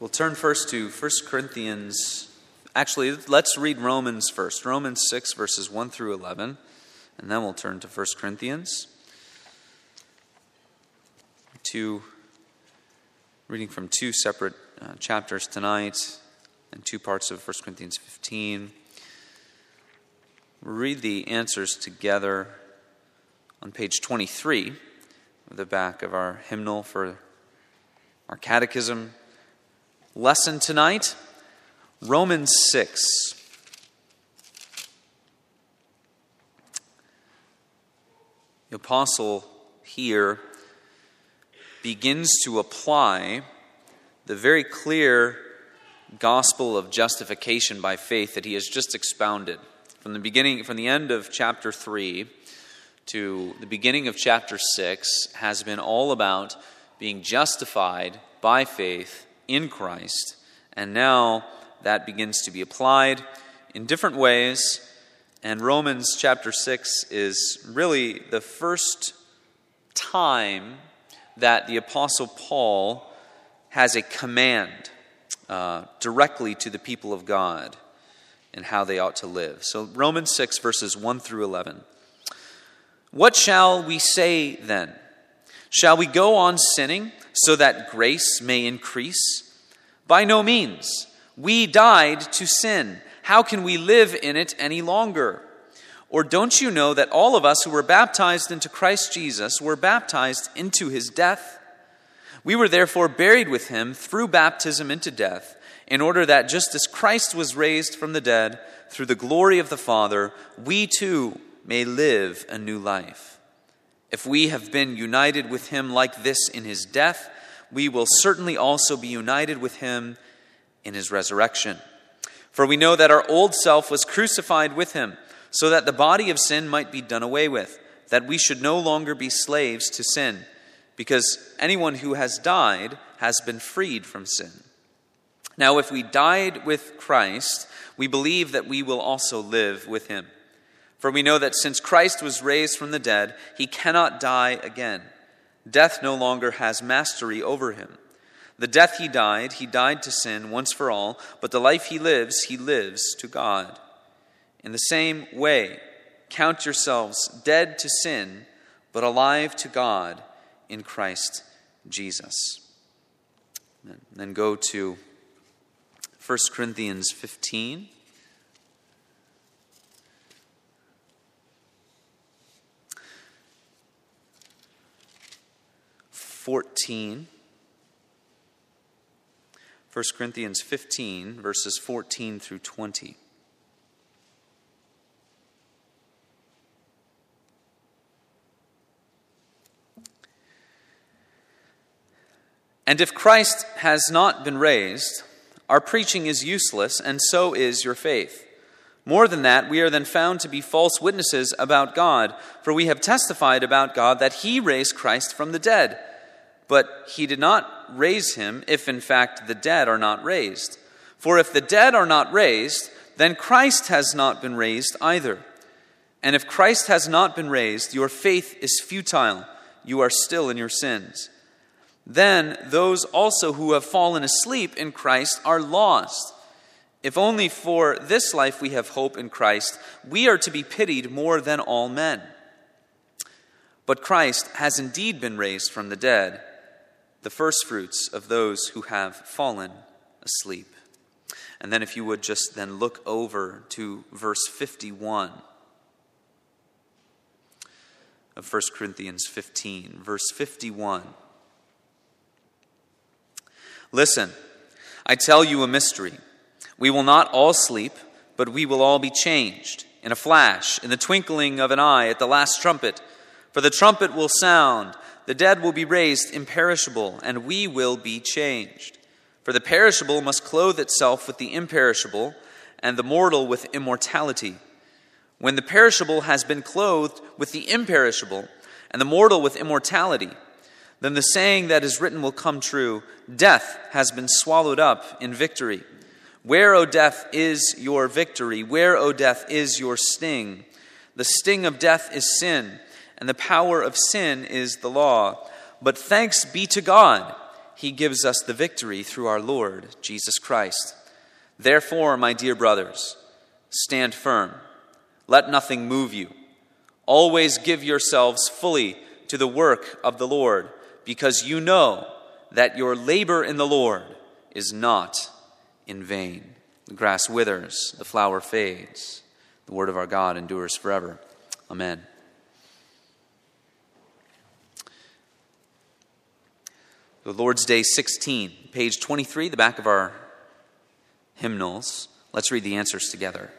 We'll turn first to 1 Corinthians. Actually, let's read Romans first. Romans 6, verses 1 through 11. And then we'll turn to 1 Corinthians. Two, reading from two separate uh, chapters tonight and two parts of 1 Corinthians 15. We'll read the answers together on page 23 of the back of our hymnal for our catechism lesson tonight Romans 6. The apostle here begins to apply the very clear gospel of justification by faith that he has just expounded. From the beginning, from the end of chapter 3 to the beginning of chapter 6 has been all about being justified by faith in Christ. And now that begins to be applied in different ways. And Romans chapter 6 is really the first time that the Apostle Paul has a command uh, directly to the people of God and how they ought to live. So, Romans 6, verses 1 through 11. What shall we say then? Shall we go on sinning so that grace may increase? By no means. We died to sin. How can we live in it any longer? Or don't you know that all of us who were baptized into Christ Jesus were baptized into his death? We were therefore buried with him through baptism into death, in order that just as Christ was raised from the dead through the glory of the Father, we too may live a new life. If we have been united with him like this in his death, we will certainly also be united with him in his resurrection. For we know that our old self was crucified with him, so that the body of sin might be done away with, that we should no longer be slaves to sin, because anyone who has died has been freed from sin. Now, if we died with Christ, we believe that we will also live with him. For we know that since Christ was raised from the dead, he cannot die again. Death no longer has mastery over him. The death he died, he died to sin once for all, but the life he lives, he lives to God. In the same way, count yourselves dead to sin, but alive to God in Christ Jesus. And then go to 1 Corinthians 15. 14. 1 Corinthians 15, verses 14 through 20. And if Christ has not been raised, our preaching is useless, and so is your faith. More than that, we are then found to be false witnesses about God, for we have testified about God that He raised Christ from the dead but he did not raise him if in fact the dead are not raised. For if the dead are not raised, then Christ has not been raised either. And if Christ has not been raised, your faith is futile. You are still in your sins. Then those also who have fallen asleep in Christ are lost. If only for this life we have hope in Christ, we are to be pitied more than all men. But Christ has indeed been raised from the dead the first fruits of those who have fallen asleep. And then, if you would just then look over to verse 51 of 1 Corinthians 15, verse 51. Listen, I tell you a mystery. We will not all sleep, but we will all be changed in a flash, in the twinkling of an eye, at the last trumpet. For the trumpet will sound the dead will be raised imperishable, and we will be changed. For the perishable must clothe itself with the imperishable, and the mortal with immortality. When the perishable has been clothed with the imperishable, and the mortal with immortality, then the saying that is written will come true Death has been swallowed up in victory. Where, O death, is your victory? Where, O death, is your sting? The sting of death is sin and the power of sin is the law. But thanks be to God, he gives us the victory through our Lord Jesus Christ. Therefore, my dear brothers, stand firm. Let nothing move you. Always give yourselves fully to the work of the Lord, because you know that your labor in the Lord is not in vain. The grass withers, the flower fades. The word of our God endures forever. Amen. The Lord's Day 16, page 23, the back of our hymnals. Let's read the answers together.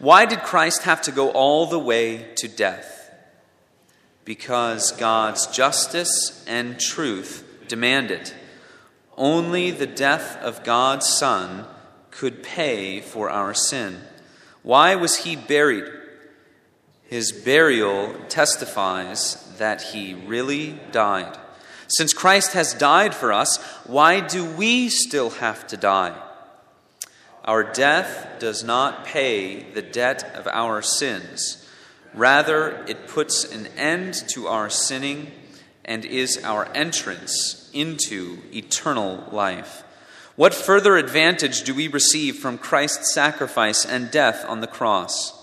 Why did Christ have to go all the way to death? Because God's justice and truth demand it. Only the death of God's Son could pay for our sin. Why was he buried? His burial testifies that he really died. Since Christ has died for us, why do we still have to die? Our death does not pay the debt of our sins. Rather, it puts an end to our sinning and is our entrance into eternal life. What further advantage do we receive from Christ's sacrifice and death on the cross?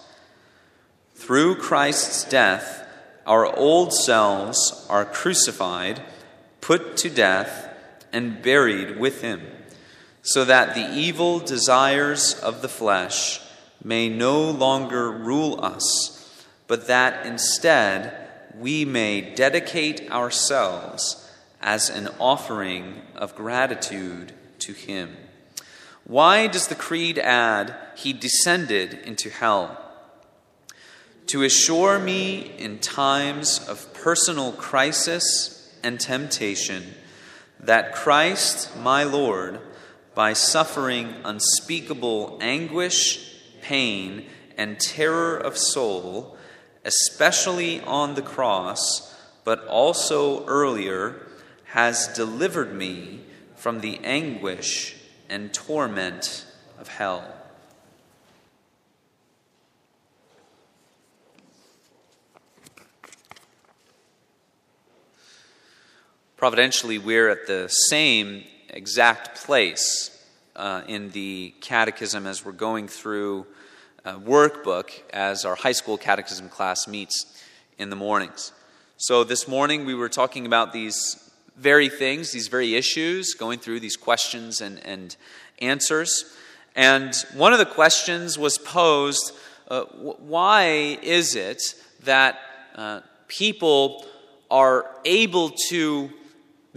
Through Christ's death, our old selves are crucified, put to death, and buried with him so that the evil desires of the flesh may no longer rule us, but that instead we may dedicate ourselves as an offering of gratitude to Him. Why does the Creed add, He descended into hell? To assure me in times of personal crisis and temptation that Christ, my Lord, by suffering unspeakable anguish, pain, and terror of soul, especially on the cross, but also earlier, has delivered me from the anguish and torment of hell. Providentially, we're at the same exact place uh, in the catechism as we're going through a workbook as our high school catechism class meets in the mornings. So this morning we were talking about these very things, these very issues, going through these questions and, and answers. And one of the questions was posed uh, why is it that uh, people are able to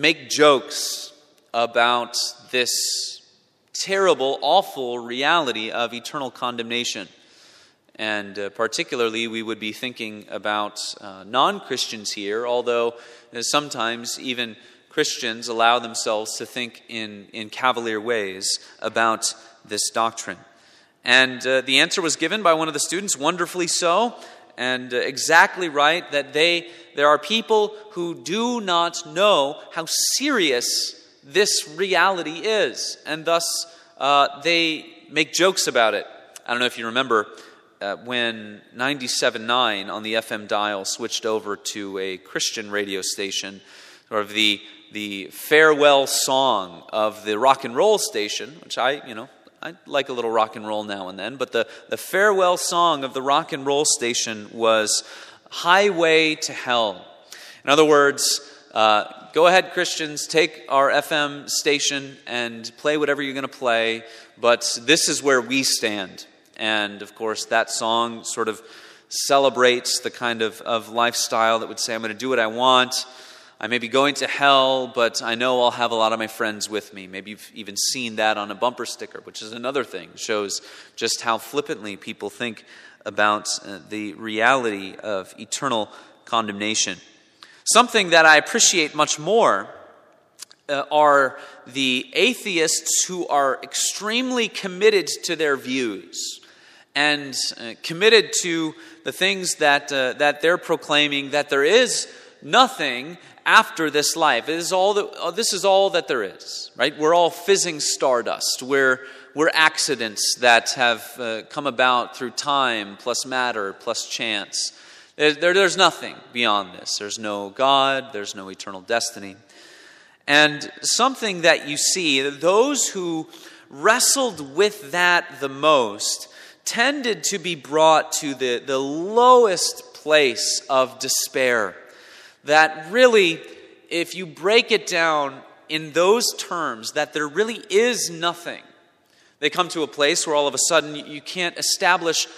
make jokes about this terrible, awful reality of eternal condemnation. And uh, particularly, we would be thinking about uh, non Christians here, although uh, sometimes even Christians allow themselves to think in, in cavalier ways about this doctrine. And uh, the answer was given by one of the students, wonderfully so, and uh, exactly right, that they, there are people who do not know how serious this reality is, and thus uh, they make jokes about it. I don't know if you remember uh, when 97.9 on the FM dial switched over to a Christian radio station, or the the farewell song of the rock and roll station, which I, you know, I like a little rock and roll now and then, but the, the farewell song of the rock and roll station was Highway to Hell. In other words, uh, go ahead, Christians, take our FM station and play whatever you're going to play, but this is where we stand. And of course, that song sort of celebrates the kind of, of lifestyle that would say, I'm going to do what I want. I may be going to hell, but I know I'll have a lot of my friends with me. Maybe you've even seen that on a bumper sticker, which is another thing, shows just how flippantly people think about uh, the reality of eternal condemnation. Something that I appreciate much more uh, are the atheists who are extremely committed to their views and uh, committed to the things that, uh, that they're proclaiming that there is nothing after this life. It is all that, uh, this is all that there is, right? We're all fizzing stardust. We're, we're accidents that have uh, come about through time plus matter plus chance. There, there's nothing beyond this. There's no God, there's no eternal destiny. And something that you see, those who wrestled with that the most tended to be brought to the, the lowest place of despair. That really, if you break it down in those terms, that there really is nothing, they come to a place where all of a sudden you can't establish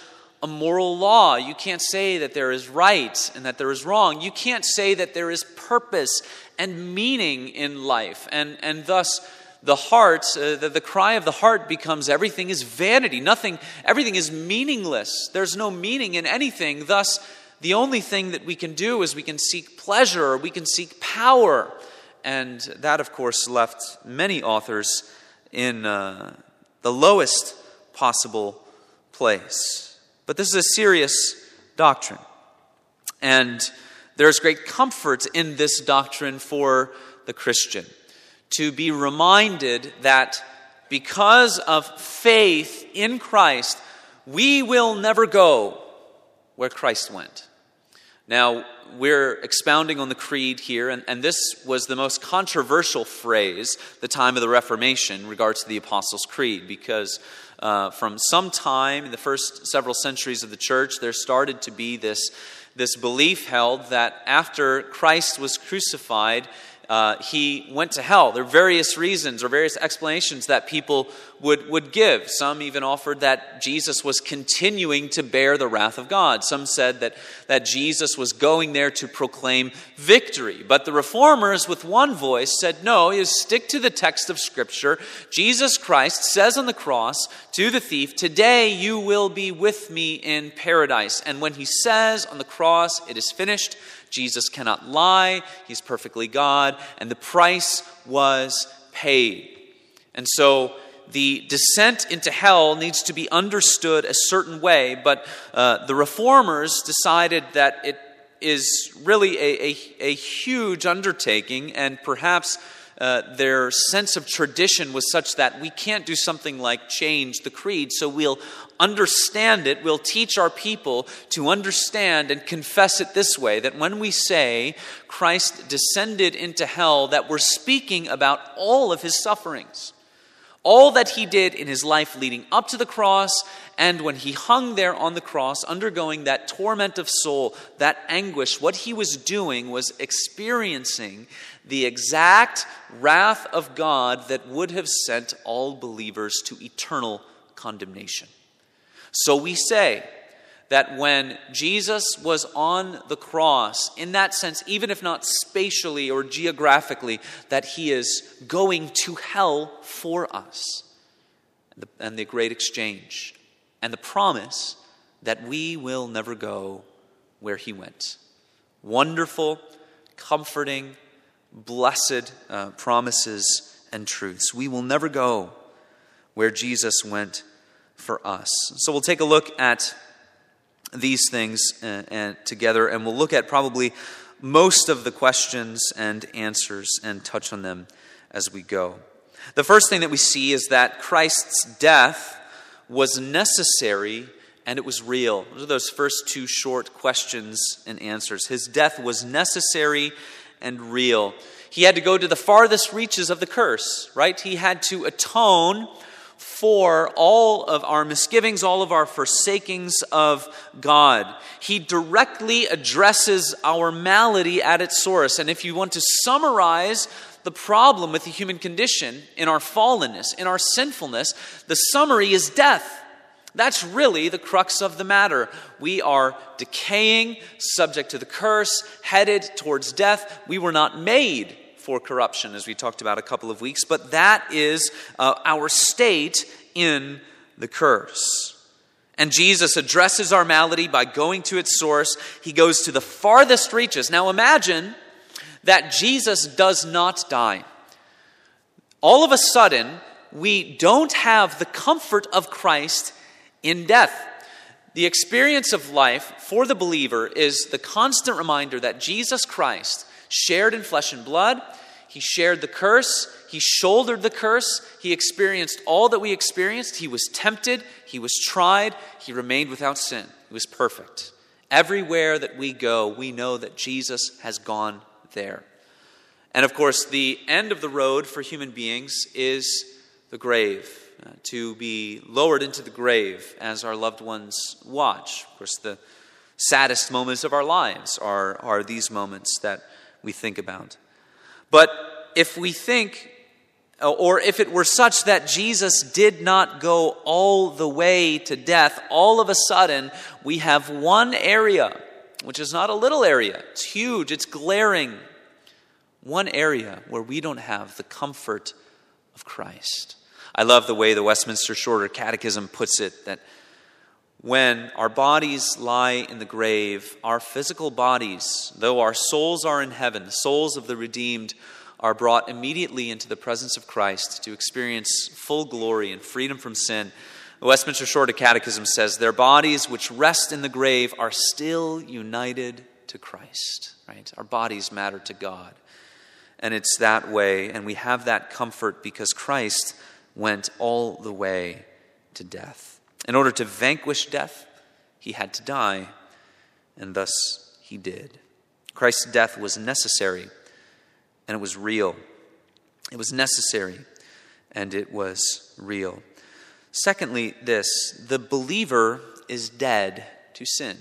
a moral law. You can't say that there is right and that there is wrong. You can't say that there is purpose and meaning in life. And, and thus, the heart, uh, the, the cry of the heart becomes everything is vanity. Nothing, everything is meaningless. There's no meaning in anything. Thus, the only thing that we can do is we can seek pleasure, we can seek power. And that, of course, left many authors in. Uh, the lowest possible place. But this is a serious doctrine. And there's great comfort in this doctrine for the Christian to be reminded that because of faith in Christ, we will never go where Christ went. Now, we're expounding on the creed here, and, and this was the most controversial phrase the time of the Reformation in regards to the Apostles' Creed, because uh, from some time in the first several centuries of the church, there started to be this, this belief held that after Christ was crucified, uh, he went to hell. There are various reasons or various explanations that people would, would give. Some even offered that Jesus was continuing to bear the wrath of God. Some said that, that Jesus was going there to proclaim victory. But the reformers, with one voice, said, No, you stick to the text of Scripture. Jesus Christ says on the cross to the thief, Today you will be with me in paradise. And when he says on the cross, It is finished, Jesus cannot lie, he's perfectly God, and the price was paid. And so the descent into hell needs to be understood a certain way, but uh, the reformers decided that it is really a, a, a huge undertaking and perhaps uh, their sense of tradition was such that we can't do something like change the creed, so we'll understand it, we'll teach our people to understand and confess it this way that when we say Christ descended into hell, that we're speaking about all of his sufferings. All that he did in his life leading up to the cross, and when he hung there on the cross, undergoing that torment of soul, that anguish, what he was doing was experiencing the exact wrath of God that would have sent all believers to eternal condemnation. So we say that when Jesus was on the cross, in that sense, even if not spatially or geographically, that he is going to hell for us. And the great exchange, and the promise that we will never go where he went. Wonderful, comforting, blessed uh, promises and truths. We will never go where Jesus went for us. So we'll take a look at these things uh, and together, and we'll look at probably most of the questions and answers and touch on them as we go. The first thing that we see is that Christ's death was necessary and it was real. Those are those first two short questions and answers. His death was necessary and real. He had to go to the farthest reaches of the curse, right? He had to atone for all of our misgivings, all of our forsakings of God. He directly addresses our malady at its source. And if you want to summarize the problem with the human condition in our fallenness, in our sinfulness, the summary is death. That's really the crux of the matter. We are decaying, subject to the curse, headed towards death. We were not made for corruption, as we talked about a couple of weeks, but that is uh, our state in the curse. And Jesus addresses our malady by going to its source. He goes to the farthest reaches. Now imagine that Jesus does not die. All of a sudden, we don't have the comfort of Christ in death. The experience of life for the believer is the constant reminder that Jesus Christ shared in flesh and blood. He shared the curse. He shouldered the curse. He experienced all that we experienced. He was tempted. He was tried. He remained without sin. He was perfect. Everywhere that we go, we know that Jesus has gone there. And of course, the end of the road for human beings is the grave, uh, to be lowered into the grave as our loved ones watch. Of course, the saddest moments of our lives are, are these moments that we think about. But if we think, or if it were such that Jesus did not go all the way to death, all of a sudden we have one area, which is not a little area, it's huge, it's glaring. One area where we don't have the comfort of Christ. I love the way the Westminster Shorter Catechism puts it that when our bodies lie in the grave, our physical bodies, though our souls are in heaven, the souls of the redeemed, are brought immediately into the presence of Christ to experience full glory and freedom from sin. The Westminster Shorter Catechism says, Their bodies which rest in the grave are still united to Christ. Right? Our bodies matter to God. And it's that way, and we have that comfort because Christ went all the way to death. In order to vanquish death, he had to die, and thus he did. Christ's death was necessary and it was real. It was necessary and it was real. Secondly, this the believer is dead to sin.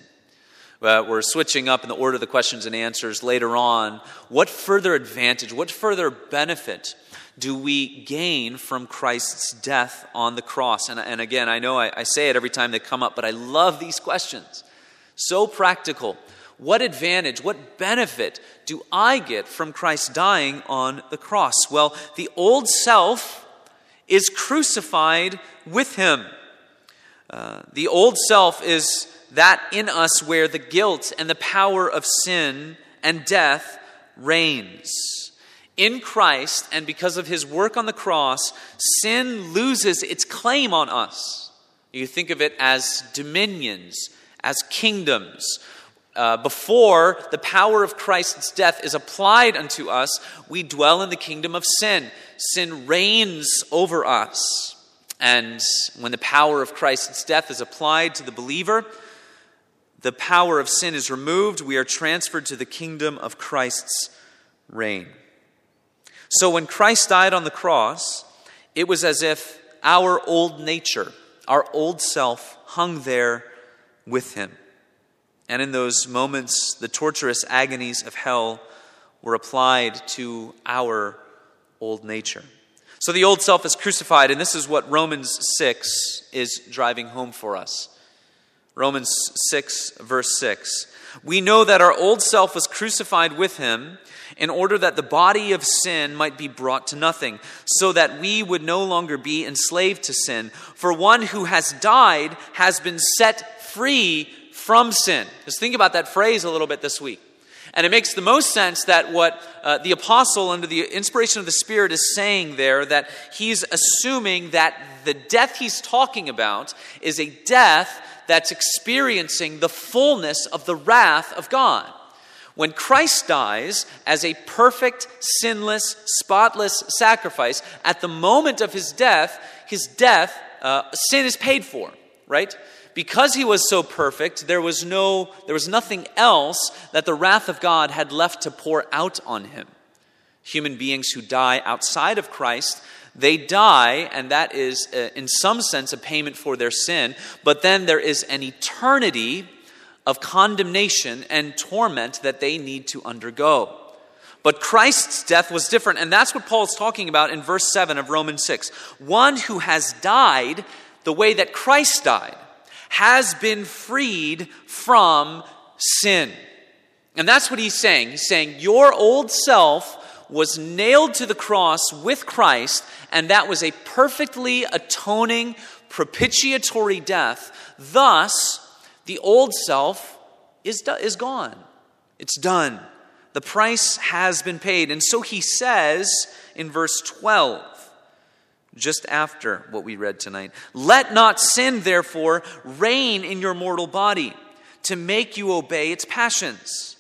Uh, we're switching up in the order of the questions and answers later on. What further advantage, what further benefit do we gain from Christ's death on the cross? And, and again, I know I, I say it every time they come up, but I love these questions. So practical. What advantage, what benefit do I get from Christ dying on the cross? Well, the old self is crucified with him. Uh, the old self is that in us where the guilt and the power of sin and death reigns. In Christ, and because of his work on the cross, sin loses its claim on us. You think of it as dominions, as kingdoms, uh, before the power of Christ's death is applied unto us, we dwell in the kingdom of sin. Sin reigns over us. And when the power of Christ's death is applied to the believer, the power of sin is removed. We are transferred to the kingdom of Christ's reign. So when Christ died on the cross, it was as if our old nature, our old self, hung there with him. And in those moments, the torturous agonies of hell were applied to our old nature. So the old self is crucified, and this is what Romans 6 is driving home for us. Romans 6, verse 6. We know that our old self was crucified with him in order that the body of sin might be brought to nothing, so that we would no longer be enslaved to sin. For one who has died has been set free from sin. Just think about that phrase a little bit this week. And it makes the most sense that what uh, the apostle, under the inspiration of the Spirit, is saying there, that he's assuming that the death he's talking about is a death that's experiencing the fullness of the wrath of God. When Christ dies as a perfect, sinless, spotless sacrifice, at the moment of his death, his death, uh, sin is paid for, right? because he was so perfect, there was, no, there was nothing else that the wrath of God had left to pour out on him. Human beings who die outside of Christ, they die, and that is, uh, in some sense, a payment for their sin, but then there is an eternity of condemnation and torment that they need to undergo. But Christ's death was different, and that's what Paul is talking about in verse 7 of Romans 6. One who has died the way that Christ died has been freed from sin. And that's what he's saying. He's saying, Your old self was nailed to the cross with Christ, and that was a perfectly atoning, propitiatory death. Thus, the old self is, is gone. It's done. The price has been paid. And so he says in verse 12, just after what we read tonight. Let not sin, therefore, reign in your mortal body to make you obey its passions.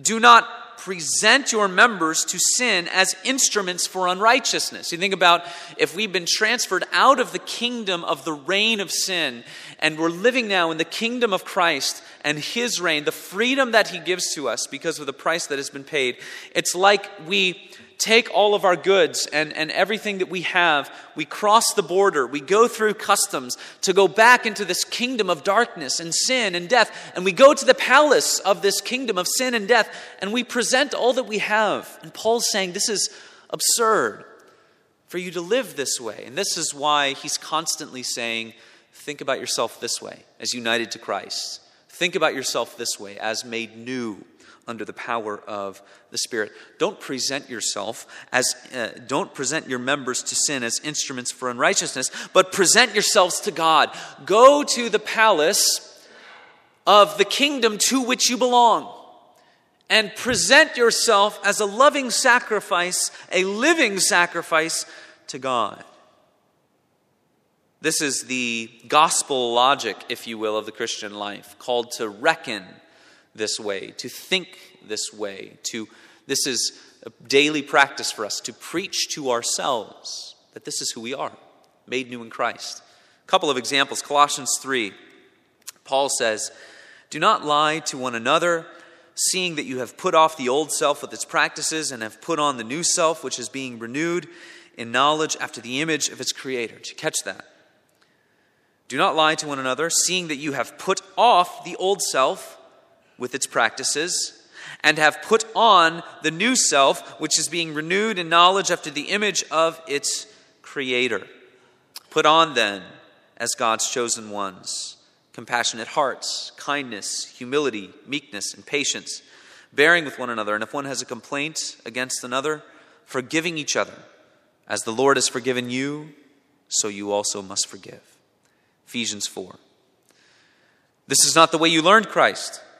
Do not present your members to sin as instruments for unrighteousness. You think about if we've been transferred out of the kingdom of the reign of sin and we're living now in the kingdom of Christ and his reign, the freedom that he gives to us because of the price that has been paid, it's like we take all of our goods and, and everything that we have, we cross the border, we go through customs to go back into this kingdom of darkness and sin and death, and we go to the palace of this kingdom of sin and death, and we present all that we have. And Paul's saying this is absurd for you to live this way. And this is why he's constantly saying, think about yourself this way as united to Christ. Think about yourself this way as made new under the power of the Spirit. Don't present yourself as, uh, don't present your members to sin as instruments for unrighteousness, but present yourselves to God. Go to the palace of the kingdom to which you belong and present yourself as a loving sacrifice, a living sacrifice to God. This is the gospel logic, if you will, of the Christian life, called to reckon this way, to think this way, to this is a daily practice for us to preach to ourselves that this is who we are, made new in Christ. A couple of examples Colossians 3. Paul says, Do not lie to one another, seeing that you have put off the old self with its practices and have put on the new self, which is being renewed in knowledge after the image of its creator. Did you catch that? Do not lie to one another, seeing that you have put off the old self with its practices, and have put on the new self, which is being renewed in knowledge after the image of its Creator. Put on then, as God's chosen ones, compassionate hearts, kindness, humility, meekness, and patience, bearing with one another, and if one has a complaint against another, forgiving each other. As the Lord has forgiven you, so you also must forgive. Ephesians 4. This is not the way you learned Christ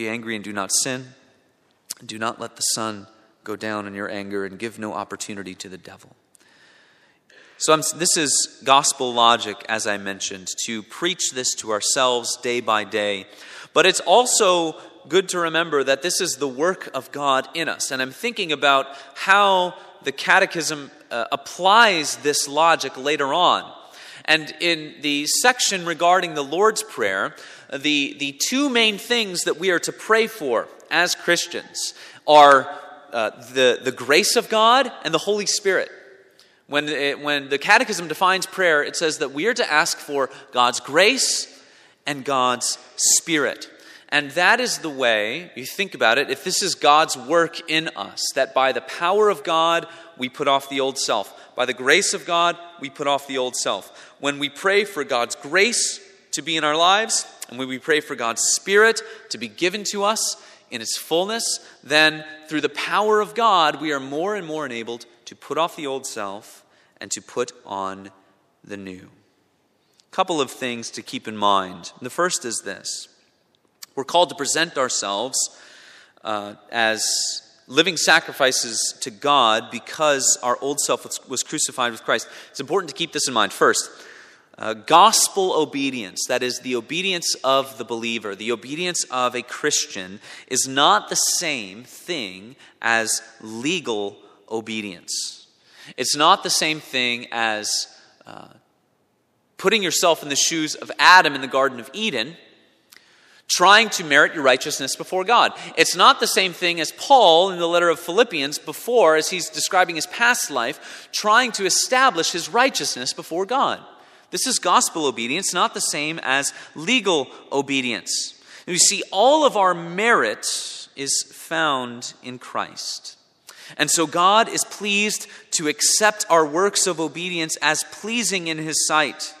Be angry and do not sin. Do not let the sun go down in your anger and give no opportunity to the devil. So, I'm, this is gospel logic, as I mentioned, to preach this to ourselves day by day. But it's also good to remember that this is the work of God in us. And I'm thinking about how the Catechism uh, applies this logic later on. And in the section regarding the Lord's Prayer, the, the two main things that we are to pray for as Christians are uh, the, the grace of God and the Holy Spirit. When, it, when the Catechism defines prayer, it says that we are to ask for God's grace and God's Spirit. And that is the way, you think about it, if this is God's work in us, that by the power of God, we put off the old self. By the grace of God, we put off the old self. When we pray for God's grace to be in our lives, and when we pray for God's Spirit to be given to us in its fullness, then through the power of God, we are more and more enabled to put off the old self and to put on the new. A couple of things to keep in mind. The first is this we're called to present ourselves uh, as living sacrifices to God because our old self was, was crucified with Christ. It's important to keep this in mind. First, uh, gospel obedience, that is, the obedience of the believer, the obedience of a Christian, is not the same thing as legal obedience. It's not the same thing as uh, putting yourself in the shoes of Adam in the Garden of Eden, trying to merit your righteousness before God. It's not the same thing as Paul in the letter of Philippians before, as he's describing his past life, trying to establish his righteousness before God. This is gospel obedience, not the same as legal obedience. And we see all of our merit is found in Christ. And so God is pleased to accept our works of obedience as pleasing in His sight.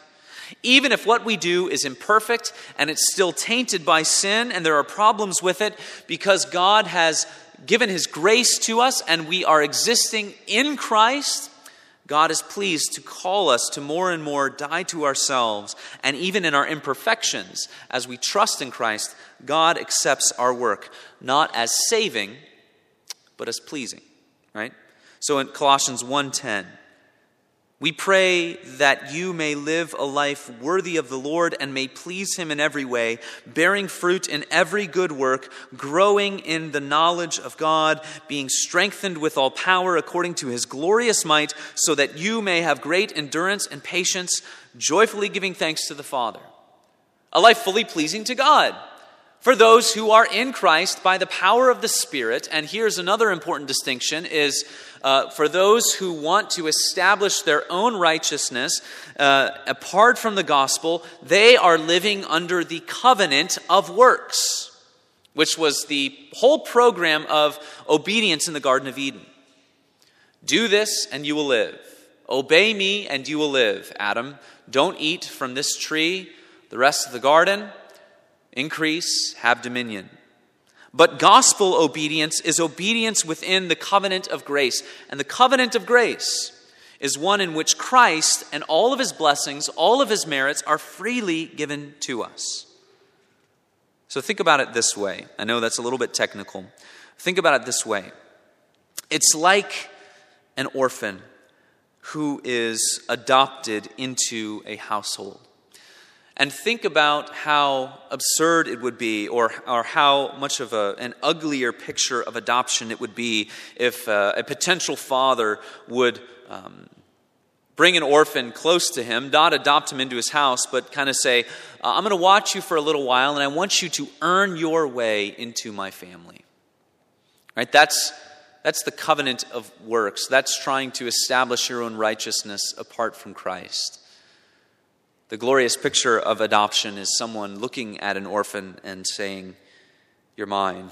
Even if what we do is imperfect and it's still tainted by sin and there are problems with it, because God has given his grace to us and we are existing in Christ, God is pleased to call us to more and more die to ourselves. And even in our imperfections, as we trust in Christ, God accepts our work, not as saving, but as pleasing. Right? So in Colossians 1:10, we pray that you may live a life worthy of the Lord and may please Him in every way, bearing fruit in every good work, growing in the knowledge of God, being strengthened with all power according to His glorious might, so that you may have great endurance and patience, joyfully giving thanks to the Father. A life fully pleasing to God for those who are in Christ by the power of the Spirit. And here's another important distinction is uh, for those who want to establish their own righteousness uh, apart from the gospel, they are living under the covenant of works, which was the whole program of obedience in the Garden of Eden. Do this and you will live. Obey me and you will live. Adam, don't eat from this tree. The rest of the garden, increase, have dominion. But gospel obedience is obedience within the covenant of grace. And the covenant of grace is one in which Christ and all of his blessings, all of his merits are freely given to us. So think about it this way. I know that's a little bit technical. Think about it this way it's like an orphan who is adopted into a household and think about how absurd it would be or, or how much of a, an uglier picture of adoption it would be if uh, a potential father would um, bring an orphan close to him, not adopt him into his house, but kind of say, uh, I'm going to watch you for a little while and I want you to earn your way into my family. Right? That's, that's the covenant of works. That's trying to establish your own righteousness apart from Christ. The glorious picture of adoption is someone looking at an orphan and saying, You're mine.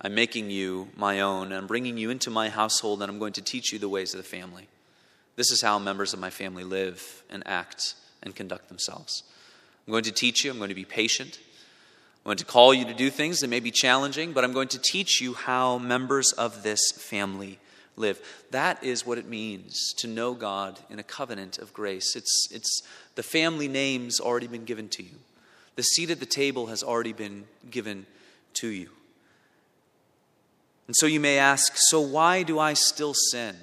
I'm making you my own, I'm bringing you into my household, and I'm going to teach you the ways of the family. This is how members of my family live and act and conduct themselves. I'm going to teach you, I'm going to be patient. I'm going to call you to do things that may be challenging, but I'm going to teach you how members of this family live. That is what it means to know God in a covenant of grace. It's, it's the family name's already been given to you, the seat at the table has already been given to you. And so you may ask, so why do I still sin?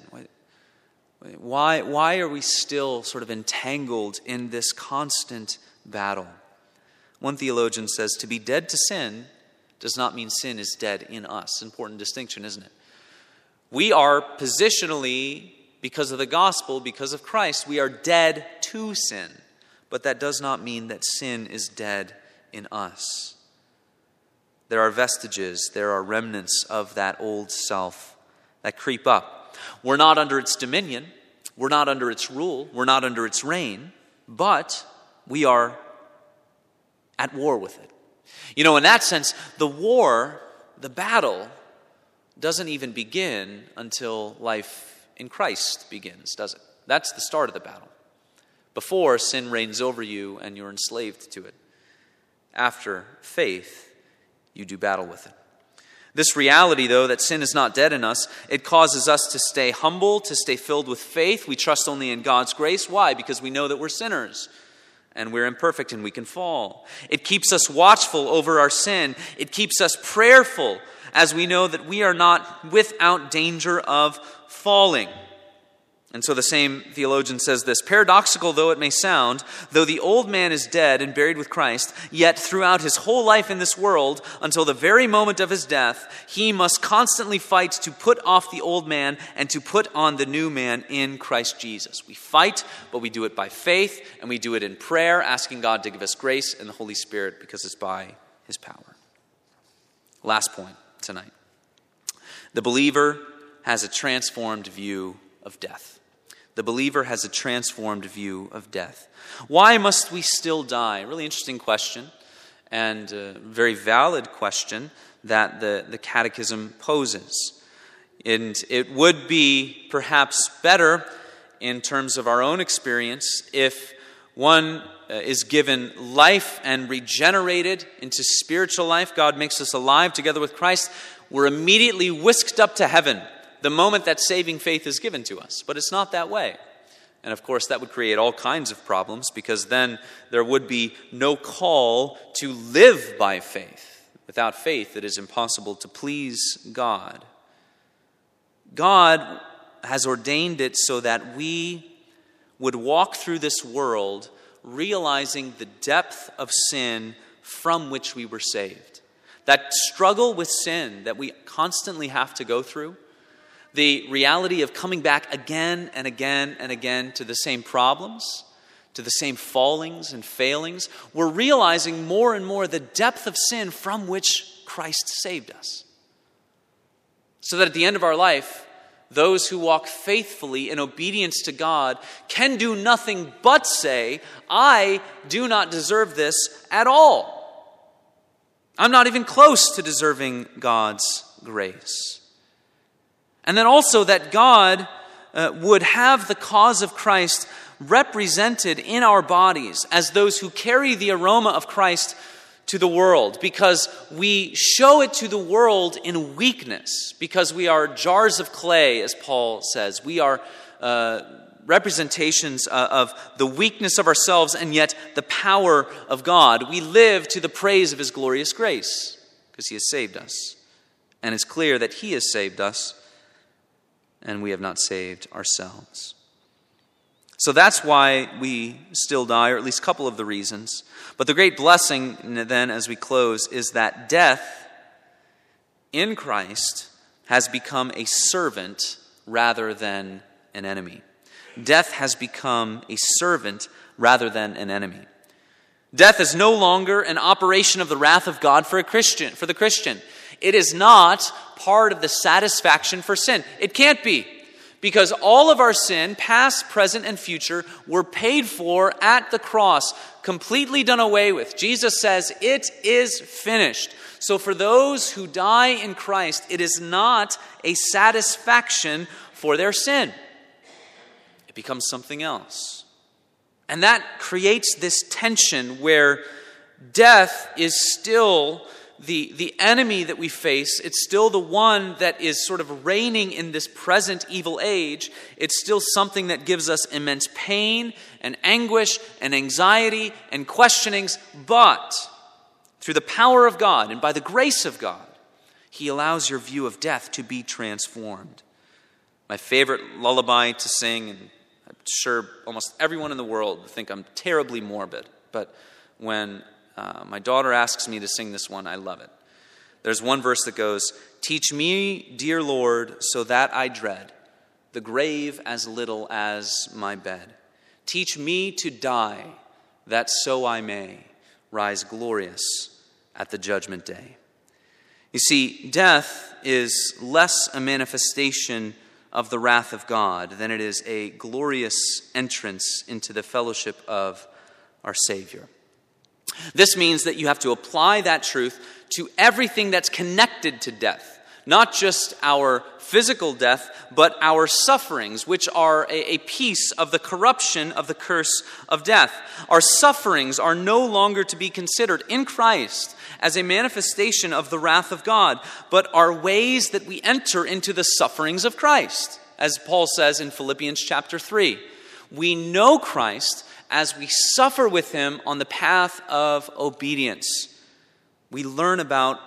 Why, why are we still sort of entangled in this constant battle? One theologian says to be dead to sin does not mean sin is dead in us. Important distinction, isn't it? We are positionally, because of the gospel, because of Christ, we are dead to sin. But that does not mean that sin is dead in us. There are vestiges, there are remnants of that old self that creep up. We're not under its dominion, we're not under its rule, we're not under its reign, but we are at war with it. You know, in that sense, the war, the battle, doesn't even begin until life in Christ begins, does it? That's the start of the battle. Before, sin reigns over you and you're enslaved to it. After faith, you do battle with it. This reality, though, that sin is not dead in us, it causes us to stay humble, to stay filled with faith. We trust only in God's grace. Why? Because we know that we're sinners and we're imperfect and we can fall. It keeps us watchful over our sin. It keeps us prayerful as we know that we are not without danger of falling. And so the same theologian says this paradoxical though it may sound, though the old man is dead and buried with Christ, yet throughout his whole life in this world, until the very moment of his death, he must constantly fight to put off the old man and to put on the new man in Christ Jesus. We fight, but we do it by faith, and we do it in prayer, asking God to give us grace and the Holy Spirit because it's by his power. Last point tonight. The believer has a transformed view of death. The believer has a transformed view of death. Why must we still die? Really interesting question and a very valid question that the, the Catechism poses. And it would be perhaps better in terms of our own experience if one uh, is given life and regenerated into spiritual life. God makes us alive together with Christ. we're immediately whisked up to heaven the moment that saving faith is given to us. But it's not that way. And of course, that would create all kinds of problems because then there would be no call to live by faith. Without faith, it is impossible to please God. God has ordained it so that we would walk through this world realizing the depth of sin from which we were saved. That struggle with sin that we constantly have to go through, the reality of coming back again and again and again to the same problems, to the same fallings and failings, we're realizing more and more the depth of sin from which Christ saved us. So that at the end of our life, those who walk faithfully in obedience to God can do nothing but say, I do not deserve this at all. I'm not even close to deserving God's grace. And then also that God uh, would have the cause of Christ represented in our bodies as those who carry the aroma of Christ to the world because we show it to the world in weakness, because we are jars of clay, as Paul says. We are uh, representations uh, of the weakness of ourselves and yet the power of God. We live to the praise of His glorious grace because He has saved us. And it's clear that He has saved us and we have not saved ourselves. So that's why we still die, or at least a couple of the reasons. But the great blessing, then, as we close, is that death in Christ has become a servant rather than an enemy. Death has become a servant rather than an enemy. Death is no longer an operation of the wrath of God for a Christian, for the Christian. It is not part of the satisfaction for sin. It can't be. Because all of our sin, past, present, and future, were paid for at the cross, completely done away with. Jesus says, It is finished. So for those who die in Christ, it is not a satisfaction for their sin, it becomes something else. And that creates this tension where death is still the, the enemy that we face, it's still the one that is sort of reigning in this present evil age. It's still something that gives us immense pain and anguish and anxiety and questionings. But through the power of God and by the grace of God, He allows your view of death to be transformed. My favorite lullaby to sing, and I'm sure almost everyone in the world think I'm terribly morbid, but when uh, my daughter asks me to sing this one. I love it. There's one verse that goes, Teach me, dear Lord, so that I dread the grave as little as my bed. Teach me to die, that so I may rise glorious at the judgment day. You see, death is less a manifestation of the wrath of God than it is a glorious entrance into the fellowship of our Savior. This means that you have to apply that truth to everything that's connected to death, not just our physical death, but our sufferings, which are a, a, piece of the corruption of the curse of death. Our sufferings are no longer to be considered in Christ as a manifestation of the wrath of God, but are ways that we enter into the sufferings of Christ, as Paul says in Philippians chapter 3. We know Christ as we suffer with him on the path of obedience. We learn about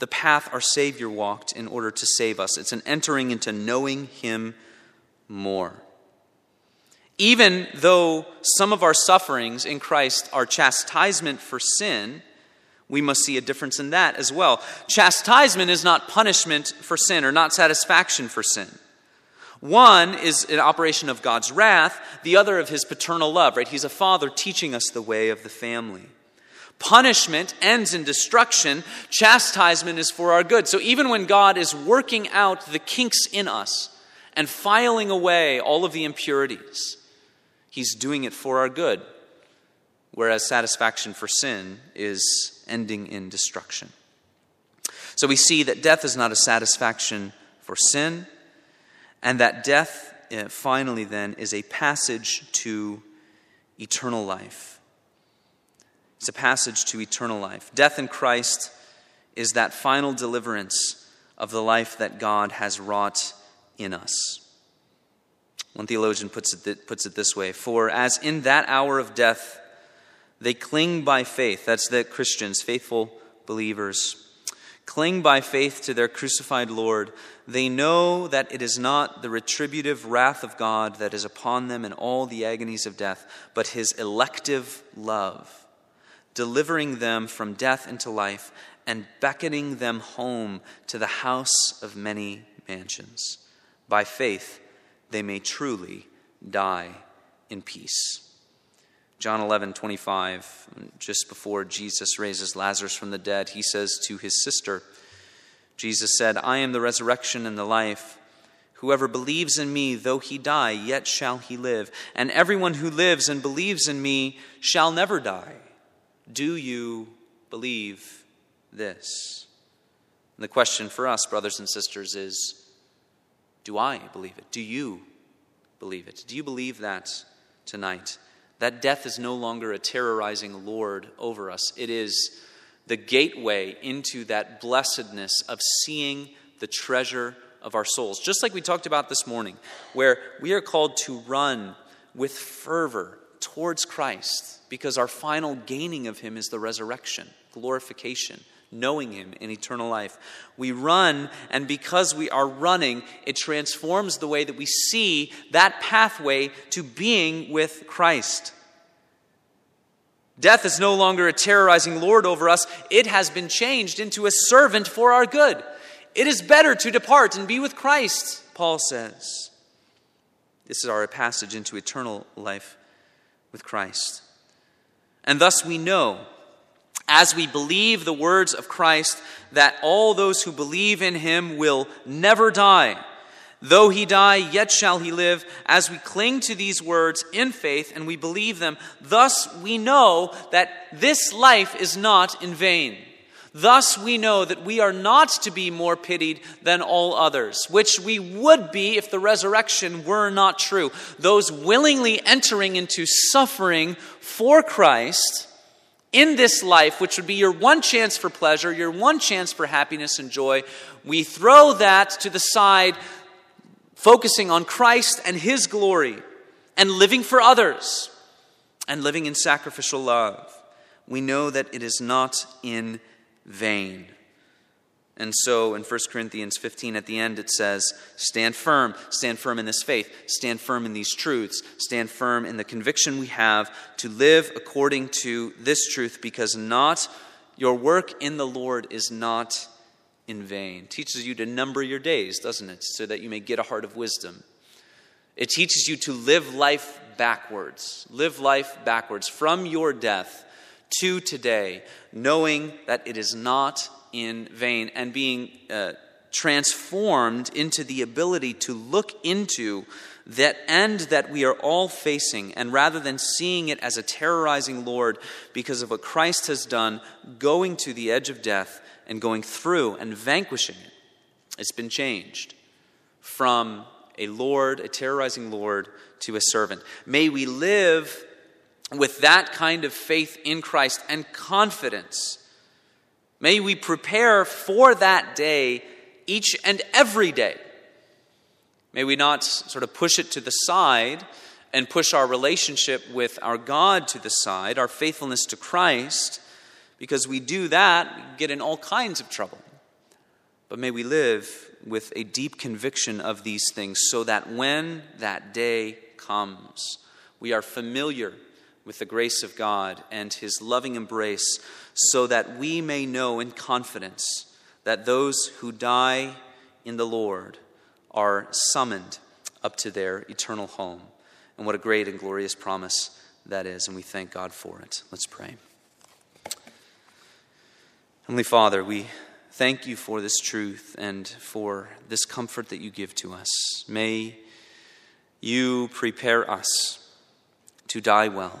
the path our Savior walked in order to save us. It's an entering into knowing him more. Even though some of our sufferings in Christ are chastisement for sin, we must see a difference in that as well. Chastisement is not punishment for sin or not satisfaction for sin. One is an operation of God's wrath, the other of his paternal love, right? He's a father teaching us the way of the family. Punishment ends in destruction, chastisement is for our good. So even when God is working out the kinks in us and filing away all of the impurities, he's doing it for our good. Whereas satisfaction for sin is ending in destruction. So we see that death is not a satisfaction for sin and that death, uh, finally, then, is a passage to eternal life. It's a passage to eternal life. Death in Christ is that final deliverance of the life that God has wrought in us. One theologian puts it, puts it this way For as in that hour of death, they cling by faith, that's the Christians, faithful believers, cling by faith to their crucified Lord, they know that it is not the retributive wrath of God that is upon them in all the agonies of death, but his elective love, delivering them from death into life and beckoning them home to the house of many mansions. By faith, they may truly die in peace. John 11, 25, just before Jesus raises Lazarus from the dead, he says to his sister, Jesus said, I am the resurrection and the life. Whoever believes in me, though he die, yet shall he live. And everyone who lives and believes in me shall never die. Do you believe this? And the question for us, brothers and sisters, is do I believe it? Do you believe it? Do you believe that tonight? That death is no longer a terrorizing Lord over us. It is the gateway into that blessedness of seeing the treasure of our souls. Just like we talked about this morning, where we are called to run with fervor towards Christ because our final gaining of Him is the resurrection, glorification, knowing Him in eternal life. We run, and because we are running, it transforms the way that we see that pathway to being with Christ. Death is no longer a terrorizing Lord over us, it has been changed into a servant for our good. It is better to depart and be with Christ, Paul says. This is our passage into eternal life with Christ. And thus we know, as we believe the words of Christ, that all those who believe in him will never die. Though he die, yet shall he live. As we cling to these words in faith and we believe them, thus we know that this life is not in vain. Thus we know that we are not to be more pitied than all others, which we would be if the resurrection were not true. Those willingly entering into suffering for Christ in this life, which would be your one chance for pleasure, your one chance for happiness and joy, we throw that to the side focusing on Christ and His glory, and living for others, and living in sacrificial love, we know that it is not in vain. And so in 1 Corinthians 15 at the end it says, Stand firm, stand firm in this faith, stand firm in these truths, stand firm in the conviction we have to live according to this truth, because not your work in the Lord is not in vain. Teaches you to number your days, doesn't it? So that you may get a heart of wisdom. It teaches you to live life backwards. Live life backwards from your death to today, knowing that it is not in vain and being uh, transformed into the ability to look into that end that we are all facing, and rather than seeing it as a terrorizing Lord because of what Christ has done, going to the edge of death, and going through and vanquishing it. It's been changed from a Lord, a terrorizing Lord, to a servant. May we live with that kind of faith in Christ and confidence. May we prepare for that day each and every day. May we not sort of push it to the side and push our relationship with our God to the side, our faithfulness to Christ, because we do that, we get in all kinds of trouble. But may we live with a deep conviction of these things so that when that day comes, we are familiar with the grace of God and His loving embrace, so that we may know in confidence that those who die in the Lord are summoned up to their eternal home. And what a great and glorious promise that is, and we thank God for it. Let's pray. Heavenly Father, we thank you for this truth and for this comfort that you give to us. May you prepare us to die well.